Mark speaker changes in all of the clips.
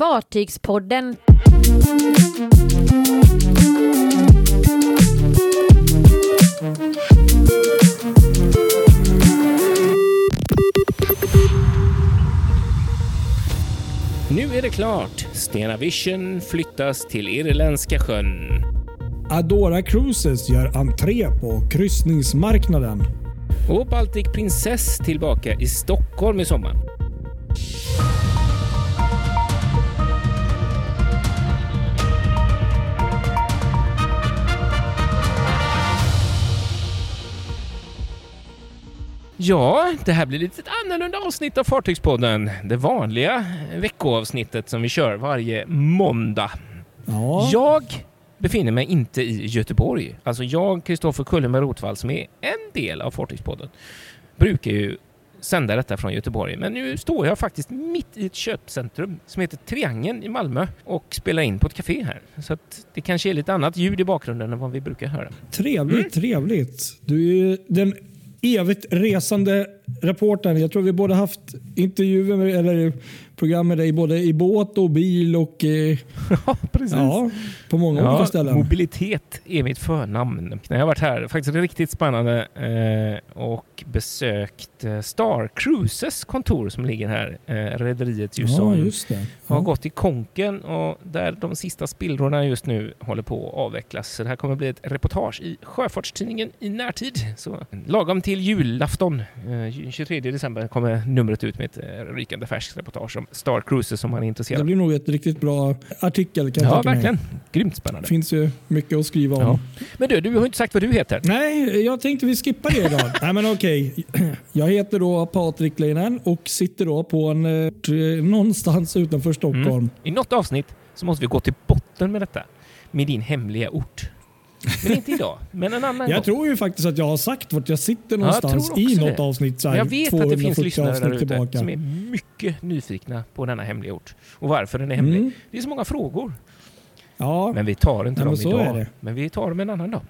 Speaker 1: Fartygspodden.
Speaker 2: Nu är det klart. Stena Vision flyttas till Irländska sjön.
Speaker 3: Adora Cruises gör entré på kryssningsmarknaden.
Speaker 2: Och Baltic Princess tillbaka i Stockholm i sommar. Ja, det här blir lite ett annorlunda avsnitt av Fartygspodden. Det vanliga veckoavsnittet som vi kör varje måndag.
Speaker 3: Ja,
Speaker 2: Jag befinner mig inte i Göteborg. Alltså jag, Kristoffer Kullenberg Rotvall, som är en del av Fartygspodden, brukar ju sända detta från Göteborg. Men nu står jag faktiskt mitt i ett köpcentrum som heter Triangeln i Malmö och spelar in på ett café här. Så att det kanske är lite annat ljud i bakgrunden än vad vi brukar höra.
Speaker 3: trevligt,
Speaker 2: Mm.
Speaker 3: trevligt. Du är den evigt resande reportern. Jag tror vi båda haft intervjuer med, eller program med dig både i båt och bil och eh,
Speaker 2: Ja, precis.
Speaker 3: ja, på många olika ställen.
Speaker 2: mobilitet är mitt förnamn. Jag har varit här, faktiskt riktigt spännande, eh, och besökt eh, Star Cruises kontor som ligger här, eh, rederiet ju
Speaker 3: Ja, just det.
Speaker 2: har
Speaker 3: Ja.
Speaker 2: gått i konken och där de sista spillrorna just nu håller på att avvecklas. Så det här kommer bli ett reportage i Sjöfartstidningen i närtid. Så lagom till julafton, eh, 23 december, kommer numret ut med ett eh, rykande färskt reportage om Star Cruises om man är
Speaker 3: Det
Speaker 2: intresserad.
Speaker 3: blir nog ett riktigt bra artikel kan jag
Speaker 2: Ja,
Speaker 3: tänka mig.
Speaker 2: verkligen. Grymt
Speaker 3: Det
Speaker 2: spännande.
Speaker 3: finns ju mycket att skriva om.
Speaker 2: Ja. Men du, du har inte sagt vad du heter.
Speaker 3: Nej, jag tänkte vi skippar det idag. Nej, men okej. Jag heter då Patrik Leinen och sitter då på en eh, någonstans utanför Stockholm.
Speaker 2: Mm. I något avsnitt så måste vi gå till botten med detta. Med din hemliga ort. Men inte idag, men en annan
Speaker 3: Jag
Speaker 2: gång.
Speaker 3: tror ju faktiskt att jag har sagt vart jag sitter
Speaker 2: jag
Speaker 3: någonstans
Speaker 2: tror
Speaker 3: i
Speaker 2: också
Speaker 3: något
Speaker 2: det.
Speaker 3: avsnitt. Så här,
Speaker 2: jag vet att det finns
Speaker 3: 240
Speaker 2: lyssnare där ute som är mycket nyfikna på denna hemliga ort. Och varför den är hemlig.
Speaker 3: Mm.
Speaker 2: Det är så många frågor.
Speaker 3: Ja,
Speaker 2: Men vi tar inte
Speaker 3: Ja,
Speaker 2: dem idag. Men vi tar dem en annan dag.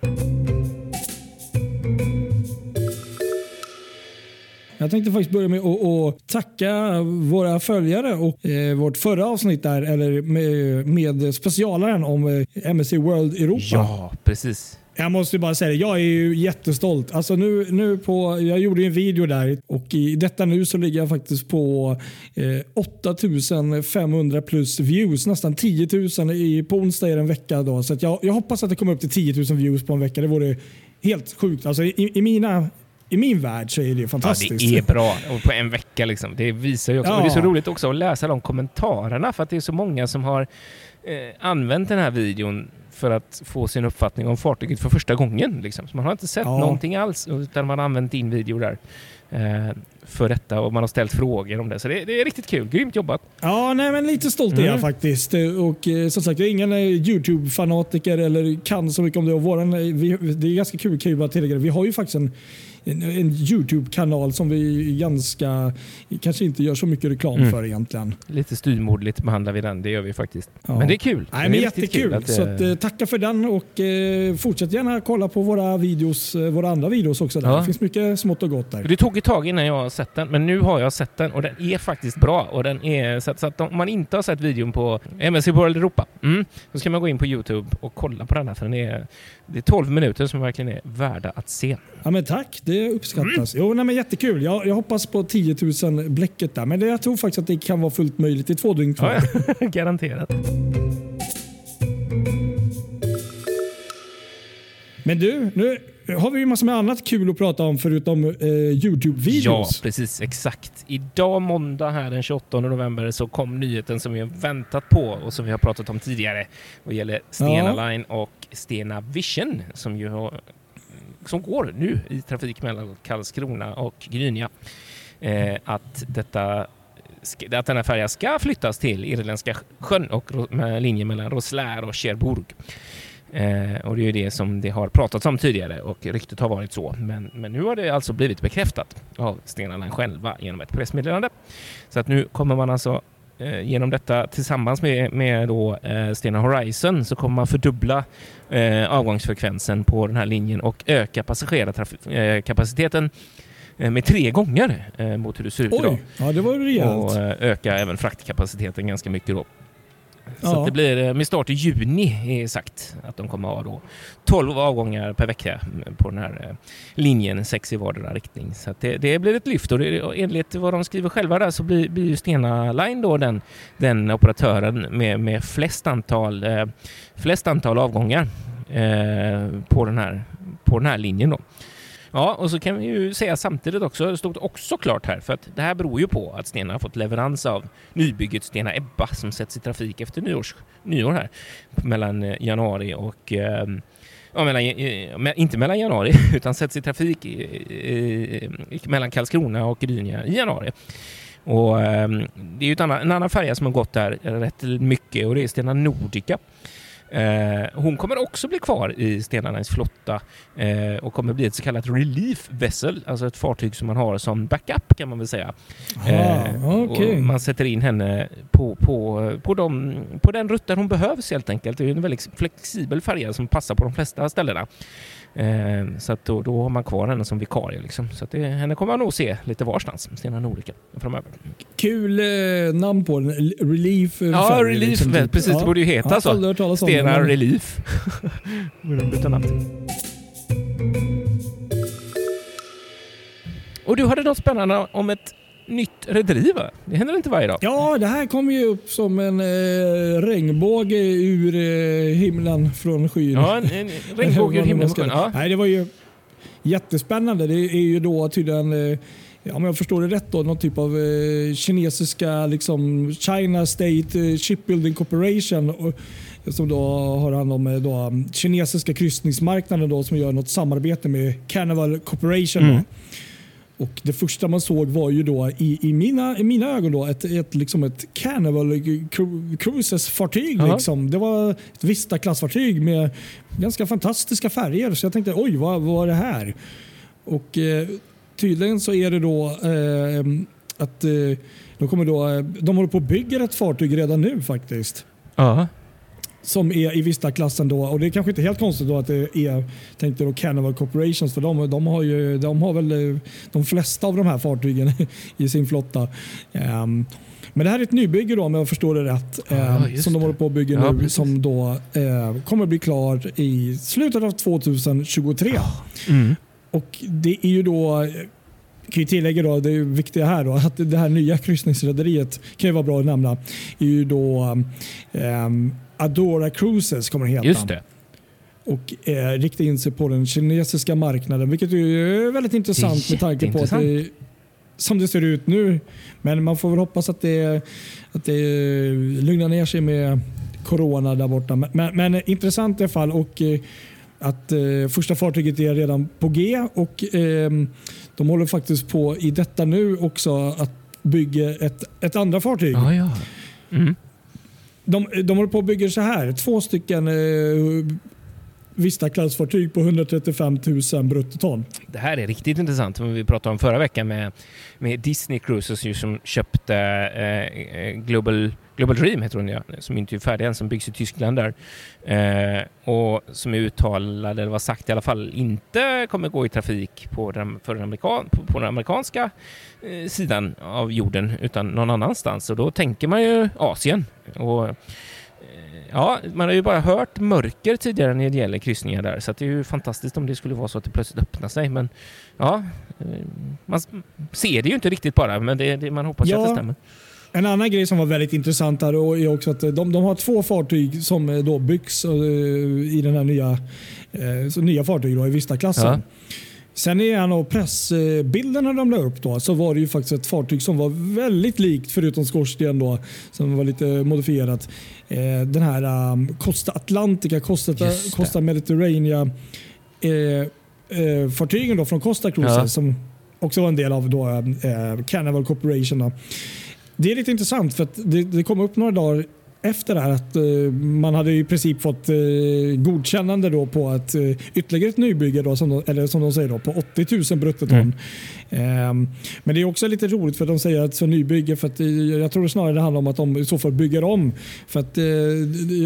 Speaker 3: Jag tänkte faktiskt börja med att, tacka våra följare och eh, vårt förra avsnitt där, eller med, med specialaren om eh, MSC World Europa.
Speaker 2: Ja, precis.
Speaker 3: Jag måste bara säga det, jag är ju jättestolt. Alltså nu, nu på, jag gjorde en video där och i detta nu så ligger jag faktiskt på eh, 8500 plus views. Nästan 10 000 i, på onsdag är det en vecka. Då, så jag, jag hoppas att det kommer upp till 10 000 views på en vecka. Det vore helt sjukt. Alltså i, i, mina, I min värld så är det
Speaker 2: Ja,
Speaker 3: fantastiskt.
Speaker 2: det är bra. Och på en vecka liksom. Det visar ju också.
Speaker 3: Ja.
Speaker 2: Och det är så roligt också att läsa de kommentarerna för att det är så många som har eh, använt den här videon för att få sin uppfattning om fartyget för första gången. Liksom. Man har inte sett
Speaker 3: Ja.
Speaker 2: någonting alls utan man har använt din video där eh, för detta och man har ställt frågor om det. Så det, det är riktigt kul. Grymt jobbat.
Speaker 3: Ja, nej, men lite stolt är
Speaker 2: Mm.
Speaker 3: jag faktiskt. Eh, Och eh, som sagt, jag är ingen eh, Youtube-fanatiker eller kan så mycket om det. Och våran, eh, vi, det är ganska kul, kan jag bara tillägga. Vi har ju faktiskt en, en, en Youtube-kanal som vi ganska, kanske inte gör så mycket reklam
Speaker 2: Mm.
Speaker 3: för egentligen.
Speaker 2: Lite styrmodligt behandlar vi den. Det gör vi faktiskt.
Speaker 3: Ja.
Speaker 2: Men det är kul.
Speaker 3: Nej,
Speaker 2: det
Speaker 3: men
Speaker 2: är riktigt
Speaker 3: jättekul.
Speaker 2: att,
Speaker 3: så
Speaker 2: eh,
Speaker 3: att, eh, tacka för den och eh, fortsätt gärna kolla på våra, videos, eh, våra andra videos också. Där.
Speaker 2: Ja.
Speaker 3: Det finns mycket smått och gott där.
Speaker 2: Det tog ett tag innan jag har sett den, men nu har jag sett den och den är faktiskt bra. Och den är, så att, så att om man inte har sett videon på MSC World Europa, mm, då ska man gå in på Youtube och kolla på den här, för den är, det är 12 minuter som verkligen är värda att se.
Speaker 3: Ja, men tack, det uppskattas.
Speaker 2: Mm.
Speaker 3: Jo, nej, men jättekul. Jag, jag hoppas på 10 000 bläcket där. Men det, jag tror faktiskt att det kan vara fullt möjligt i två dygn kvar.
Speaker 2: Ja. Garanterat.
Speaker 3: Men du, nu har vi ju massor med annat kul att prata om förutom eh,
Speaker 2: Ja,
Speaker 3: Youtube-videos.
Speaker 2: precis. Exakt. Idag måndag här den 28 november så kom nyheten som vi har väntat på och som vi har pratat om tidigare. Vad gäller Stena Line och Stena Vision som ju har, som går nu i trafik mellan Karlskrona och Grynia. Eh, att detta att denna färja ska flyttas till Irländska sjön och med linje mellan Roslair och Cherbourg. Eh, och det är ju det som det har pratats om tidigare och ryktet har varit så. Men, men nu har det alltså blivit bekräftat av Stena Line själva genom ett pressmeddelande. Så att nu kommer man alltså eh, genom detta tillsammans med, med då, eh, Stena Horizon så kommer man fördubbla eh, avgångsfrekvensen på den här linjen och öka passagerarkapaciteten eh, med tre gånger eh, mot hur det ser ut idag.
Speaker 3: Oj, ja det var rejält.
Speaker 2: Och eh, öka även fraktkapaciteten ganska mycket då. Så ja. det blir eh, med start i juni är sagt att de kommer ha då 12 avgångar per vecka på den här eh, linjen, sex i vardera riktning. Så det, det, blir ett lyft och det, enligt vad de skriver själva där så blir, blir ju Stena Line då den, den operatören med, med flest, antal, eh, flest antal avgångar eh, på, den här, på den här linjen. Då. Ja, och så kan vi ju säga samtidigt också, det stod också klart här, för att det här beror ju på att Stena har fått leverans av nybygget Stena Ebba som sätts i trafik efter nyårs, nyår här mellan eh, januari och eh, Ja, mellan, eh, eh, inte mellan januari, utan sätts i trafik mellan Karlskrona och Gdynia i januari. Och, eh, det är ju annan, en annan färja som har gått där rätt mycket och det är Stena Nordica. Eh, hon kommer också bli kvar i Stena Lines flotta eh, och kommer bli ett så kallat relief vessel, alltså ett fartyg som man har som backup kan man väl säga.
Speaker 3: Eh, okay.
Speaker 2: man sätter in henne på, på, på, de, på den rutt där hon behövs helt enkelt. Det är en väldigt flexibel färja som passar på de flesta ställena. Eh, så att då, då har man kvar henne som vikarie. Liksom. Så att det, henne kommer man nog se lite varstans, Stena Nordica, framöver.
Speaker 3: Kul eh, namn på den. Relief.
Speaker 2: Ja, Relief. Liksom, typ. Precis, ja. det borde ju heta ja, så. Det, Relief. byta namn till. Och du hade något spännande om ett nytt rederi va? Det händer inte varje dag.
Speaker 3: Ja, det här kommer ju upp som en eh, regnbåge ur eh, himlen från skyn.
Speaker 2: Ja, en, en regnbåge ur himlen från skyn. Ja.
Speaker 3: Nej, det var ju jättespännande. Det är ju då tydligen eh, Ja, om jag förstår det rätt, då, någon typ av eh, kinesiska liksom, China State eh, Shipbuilding Corporation och, som då har hand om eh, då, kinesiska kryssningsmarknaden då, som gör något samarbete med Carnival Corporation. Mm. Och Det första man såg var ju då i, i, mina, i mina ögon då ett, ett, liksom ett Carnival Cruises-fartyg. Liksom. Det var ett Vista-klassfartyg med ganska fantastiska färger. Så jag tänkte oj, vad, vad är det här? Och eh, Tydligen så är det då eh, att eh, de, kommer då, eh, de håller på att bygga ett fartyg redan nu faktiskt.
Speaker 2: Ja
Speaker 3: som är i Vista-klassen då. Och det är kanske inte helt konstigt då att det är tänkte då Carnival Corporations för de, de, har ju, de har väl eh, de flesta av de här fartygen i sin flotta. Um, men det här är ett nybygge då om jag förstår det rätt. Um, som de håller på att bygga ja, nu precis. som då uh, kommer bli klar i slutet av 2023.
Speaker 2: Mm.
Speaker 3: Och det är ju då kan ju tillägga då, det viktiga här då, att det här nya kryssningsrederiet kan ju vara bra att nämna. är ju då um, Adora Cruises kommer det heta.
Speaker 2: Just det.
Speaker 3: Och eh, rikta in sig på den kinesiska marknaden, vilket är väldigt intressant med tanke på att det, som det ser ut nu. Men man får väl hoppas att det, att det lugnar ner sig med corona där borta. Men, men intressant i alla fall. Och, eh, att eh, första fartyget är redan på G och eh, de håller faktiskt på i detta nu också att bygga ett, ett andra fartyg.
Speaker 2: Ah, ja. mm
Speaker 3: de, de håller på att bygga så här. Två stycken eh, Vista-klassfartyg på 135 000 bruttoton.
Speaker 2: Det här är riktigt intressant. Som vi pratade om förra veckan med, med Disney Cruises som köpte eh, Global, Global Dream, heter hon ja, som inte är färdig än, som byggs i Tyskland där. Eh, och som är uttalade, eller var sagt i alla fall, inte kommer gå i trafik på den, för den, amerikan, på, på den amerikanska eh, sidan av jorden utan någon annanstans. Och då tänker man ju Asien. Och, ja, man har ju bara hört mörker tidigare när det gäller kryssningar där, så det är ju fantastiskt om det skulle vara så att det plötsligt öppnar sig. Men ja, eh, man ser det ju inte riktigt bara, men det, det man hoppas ja. att det stämmer.
Speaker 3: En annan grej som var väldigt intressant här är också att de, de har två fartyg som eh, då byggs i den här nya, eh, nya fartyget i Vista-klassen. Ja. Sen i en av pressbilderna de la upp då, så var det ju faktiskt ett fartyg som var väldigt likt, förutom skorsten då, som var lite modifierat. Eh, den här um, Costa Atlantica, Costa, Costa Mediterranea eh, eh, fartygen då från Costa Cruises ja. som också var en del av då, eh, Carnival Corporation. Då. Det är lite intressant för att det, det kom upp några dagar efter det här att uh, man hade i princip fått uh, godkännande då på att uh, ytterligare ett nybygge, då, som de, eller som de säger, då, på 80 000 bruttoton. Mm. Um, men det är också lite roligt för de säger att så nybygge, för att jag tror snarare det handlar om att de i så fall bygger om. För att,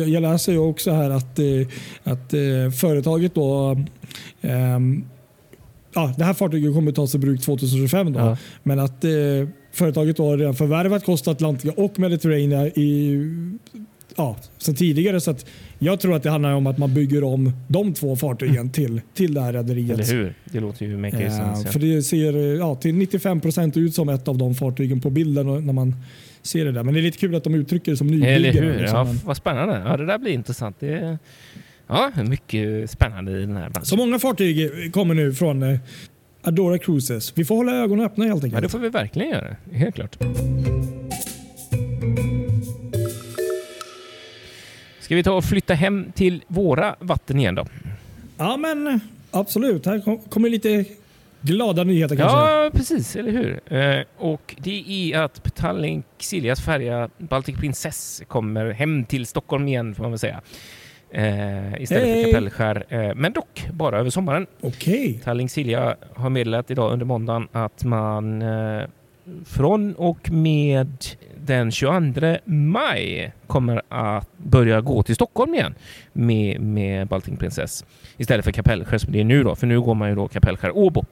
Speaker 3: jag läser ju också här att, att företaget då um, ja, det här fartyget kommer att tas i bruk 2025. Då, ja. Men att Företaget har redan förvärvat Costa Atlantica och Mediterranean i ja, sen tidigare. Så att jag tror att det handlar om att man bygger om de två fartygen mm. till, till det här rederiet.
Speaker 2: Eller hur? Det låter ju make.
Speaker 3: Ja. För det ser ja, till 95 procent ut som ett av de fartygen på bilden när man ser det där. Men det är lite kul att de uttrycker det som nybyggare.
Speaker 2: Eller hur? Liksom. Ja, vad spännande. Ja, det där blir intressant. Det är, ja, mycket spännande i den här branschen.
Speaker 3: Så många fartyg kommer nu från eh, Adora Cruises. Vi får hålla ögonen öppna helt enkelt.
Speaker 2: Ja, det får vi verkligen göra. Helt klart. Ska vi ta och flytta hem till våra vatten igen då?
Speaker 3: Ja, men absolut. Här kommer lite glada nyheter kanske.
Speaker 2: Ja, precis. Eller hur? Eh, och det är att Tallink Siljas färja Baltic Princess kommer hem till Stockholm igen får man väl säga. Eh, istället hey. för Kapellskär, eh, men dock bara över sommaren.
Speaker 3: Okay.
Speaker 2: Tallink Silja har meddelat idag under måndagen att man eh, från och med den 22 maj kommer att börja gå till Stockholm igen med, med Baltic Princess istället för Kapellskär som det är nu då, för nu går man ju då Kapellskär-Åbo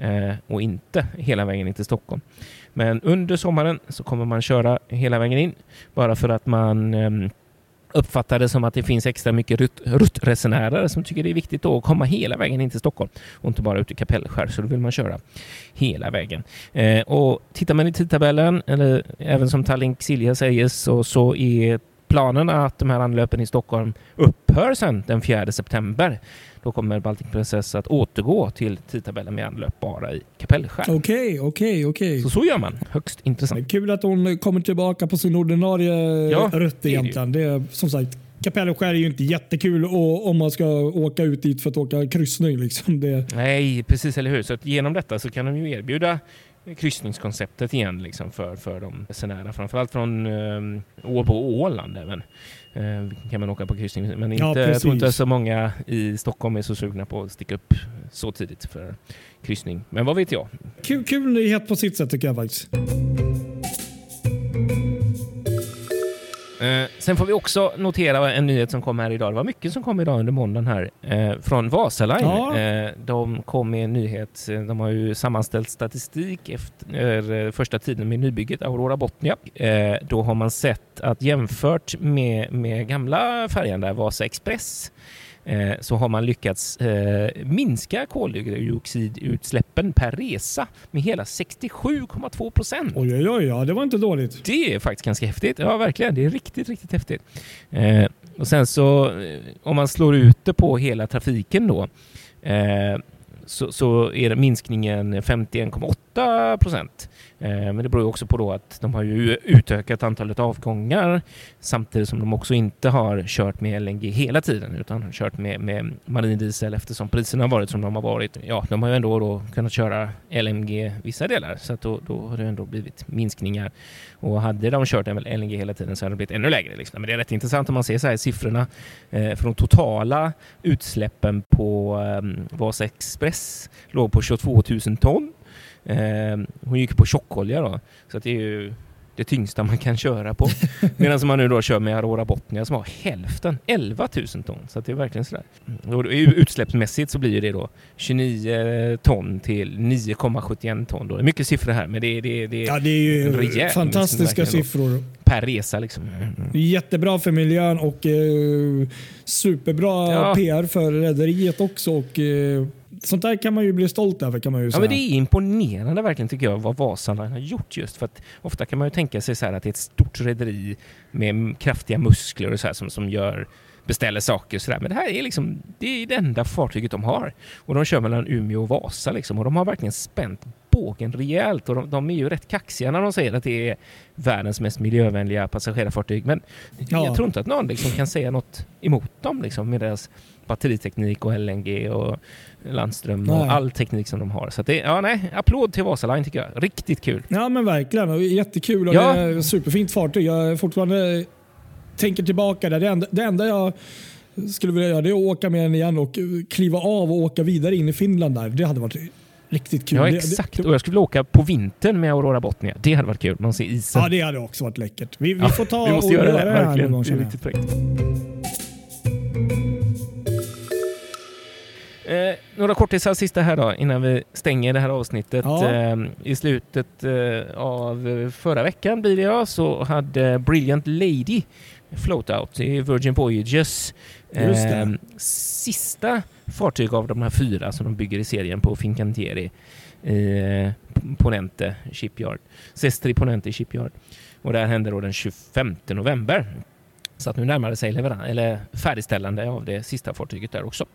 Speaker 2: eh, och inte hela vägen in till Stockholm. Men under sommaren så kommer man köra hela vägen in bara för att man eh, uppfattar det som att det finns extra mycket ruttresenärer som tycker det är viktigt att komma hela vägen in till Stockholm och inte bara ut i Kapellskär. Så då vill man köra hela vägen. Eh, och tittar man i tidtabellen, eller även som Tallink Silja säger, så, så är planen att de här anlöpen i Stockholm upphör sedan den 4 september. Då kommer Baltic Princess att återgå till tidtabellen med anlöp bara i Kapellskär.
Speaker 3: Okej, okej, okej.
Speaker 2: Så så gör man. Högst intressant.
Speaker 3: Kul att hon kommer tillbaka på sin ordinarie ja, rutt egentligen. Det är, som sagt, Kapellskär är ju inte jättekul och, om man ska åka ut dit för att åka kryssning. Liksom. Det...
Speaker 2: Nej, precis, eller hur? Så genom detta så kan de ju erbjuda kryssningskonceptet igen liksom för, för de resenärerna. Framförallt från eh, Åbo och Åland även. Eh, kan man åka på kryssning. Men inte, ja, jag tror inte så många i Stockholm är så sugna på att sticka upp så tidigt för kryssning. Men vad vet jag?
Speaker 3: Kul, kul nyhet på sitt sätt tycker jag faktiskt.
Speaker 2: Eh, sen får vi också notera en nyhet som kom här idag. Det var mycket som kom idag under måndagen här eh, från Vasaline. Ja. Eh, de kom med en nyhet. De har ju sammanställt statistik efter eh, första tiden med nybygget Aurora Botnia. Eh, då har man sett att jämfört med, med gamla färjan där, Vasa Express, Eh, så har man lyckats eh, minska koldioxidutsläppen per resa med hela 67,2 procent.
Speaker 3: Oj, oj, oj, ja, det var inte dåligt.
Speaker 2: Det är faktiskt ganska häftigt. Ja, verkligen. Det är riktigt, riktigt häftigt. Eh, och sen så om man slår ut det på hela trafiken då så, så är minskningen 51,8 procent. Eh, men det beror också på då att de har ju utökat antalet avgångar samtidigt som de också inte har kört med LNG hela tiden utan har kört med, med marindiesel eftersom priserna har varit som de har varit. Ja, de har ju ändå då kunnat köra LNG vissa delar så att då, då har det ändå blivit minskningar. Och hade de kört LNG hela tiden så hade det blivit ännu lägre. Liksom. Men det är rätt intressant om man ser så här siffrorna eh, för de totala utsläppen på eh, Vasa Express låg på 22 000 ton Eh, hon gick på tjockolja då, så det är ju det tyngsta man kan köra på. Medan man nu då kör med Aurora Botnia som har hälften, 11 000 ton. Så det är verkligen sådär. Och utsläppsmässigt så blir det då 29 ton till 9,71 ton. Då. Det är mycket siffror här, men det, det, det,
Speaker 3: ja, det är ju rejäl, fantastiska siffror.
Speaker 2: Per resa liksom.
Speaker 3: Mm. Jättebra för miljön och eh, superbra ja. PR för rederiet också. Och, eh, sånt där kan man ju bli stolt över. kan man ju säga.
Speaker 2: Ja, men det är imponerande verkligen tycker jag vad Vasaline har gjort just för att ofta kan man ju tänka sig så här att det är ett stort rederi med kraftiga muskler och så här som, som gör beställer saker och sådär. Men det här är liksom det, är det enda fartyget de har. Och de kör mellan Umeå och Vasa liksom. Och de har verkligen spänt bågen rejält. Och de, de, är ju rätt kaxiga när de säger att det är världens mest miljövänliga passagerarfartyg. Men ja. jag tror inte att någon liksom kan säga något emot dem liksom, med deras batteriteknik och LNG och landström nej. och all teknik som de har. Så det, ja, nej, applåd till Vasaline tycker jag. Riktigt kul.
Speaker 3: Ja men verkligen. Jättekul och ja. det är superfint fartyg. Jag fortfarande tänker tillbaka där. Det enda, det enda jag skulle vilja göra det är att åka med den igen och kliva av och åka vidare in i Finland där. Det hade varit riktigt kul.
Speaker 2: Ja exakt. Det, det, och jag skulle vilja åka på vintern med Aurora Botnia. Det hade varit kul. Man ser isen.
Speaker 3: Ja det hade också varit läckert. Vi, vi får ta
Speaker 2: vi måste
Speaker 3: och
Speaker 2: göra det. Här verkligen. Det är riktigt fräckt. Eh, några kortisar sista här då innan vi stänger det här avsnittet. Ja. Eh, I slutet eh, av förra veckan blir det ja, så hade Brilliant Lady floatout. Det är Virgin Voyages eh, sista fartyg av de här fyra som de bygger i serien på Fincantieri. Eh, Ponente Shipyard. Sestri Ponente Shipyard. Och det här hände då den 25 november. Så att nu närmar det sig eller färdigställande av det sista fartyget där också.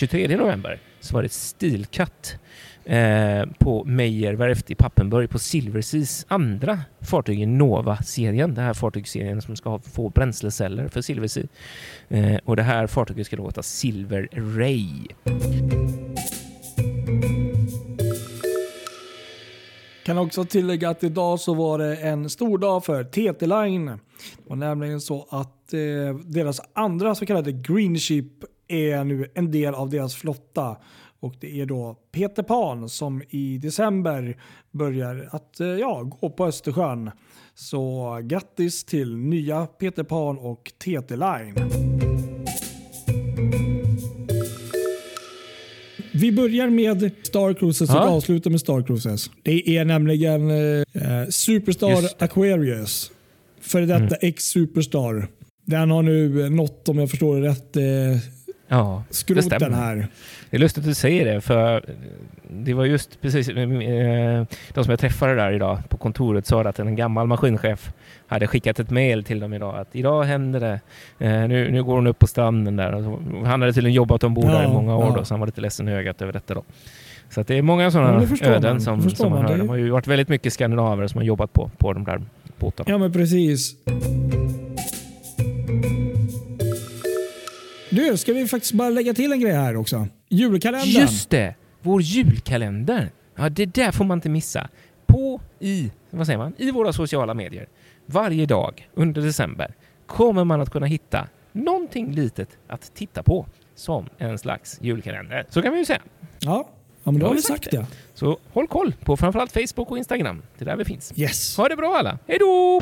Speaker 2: 23 november så var det stilkatt eh, på Meyer Werft i Pappenburg på Silverseas andra fartyg i Nova-serien. Den här fartygsserien som ska få bränsleceller för Silversea. Eh, och det här fartyget ska då heta Silver Ray.
Speaker 3: Kan också tillägga att idag så var det en stor dag för TT Line. Det var nämligen så att eh, deras andra så kallade Green Ship är nu en del av deras flotta. Och det är då Peter Pan som i december börjar att eh, ja, gå på Östersjön. Så grattis till nya Peter Pan och TT Line. Vi börjar med Star Cruises och avslutar med Star Cruises. Det är nämligen eh, Superstar
Speaker 2: Just det.
Speaker 3: Aquarius. För detta ex-Superstar. Den har nu nått, om jag förstår det rätt, eh,
Speaker 2: Ja, det
Speaker 3: skroten
Speaker 2: stämmer.
Speaker 3: här.
Speaker 2: Det är lustigt att du säger det, för det var just precis eh, de som jag träffade där idag på kontoret sa att en gammal maskinchef hade skickat ett mejl till dem idag att idag händer det. Eh, Nu, nu går hon upp på stranden där. Han hade tydligen jobbat ombord där i
Speaker 3: Ja,
Speaker 2: många år
Speaker 3: ja.
Speaker 2: då, så han var lite ledsen i ögat över detta då. Så det är många
Speaker 3: Ja,
Speaker 2: sådana
Speaker 3: det
Speaker 2: öden
Speaker 3: man.
Speaker 2: som,
Speaker 3: Det förstår
Speaker 2: som man
Speaker 3: man.
Speaker 2: hör.
Speaker 3: Det-
Speaker 2: De har ju varit väldigt mycket skandinaver som har jobbat på, på de där båtarna.
Speaker 3: Ja, men precis. Du, ska vi faktiskt bara lägga till en grej här också? Julkalendern.
Speaker 2: Just det! Vår julkalender. Ja, det där får man inte missa. På i, vad säger man, i våra sociala medier. Varje dag under december kommer man att kunna hitta någonting litet att titta på som en slags julkalender. Så kan vi ju säga.
Speaker 3: Ja, ja men då har
Speaker 2: vi sagt
Speaker 3: sagt det.
Speaker 2: Så håll koll på framförallt Facebook och Instagram. Det är där vi finns.
Speaker 3: Yes.
Speaker 2: Ha det bra alla. Hej då!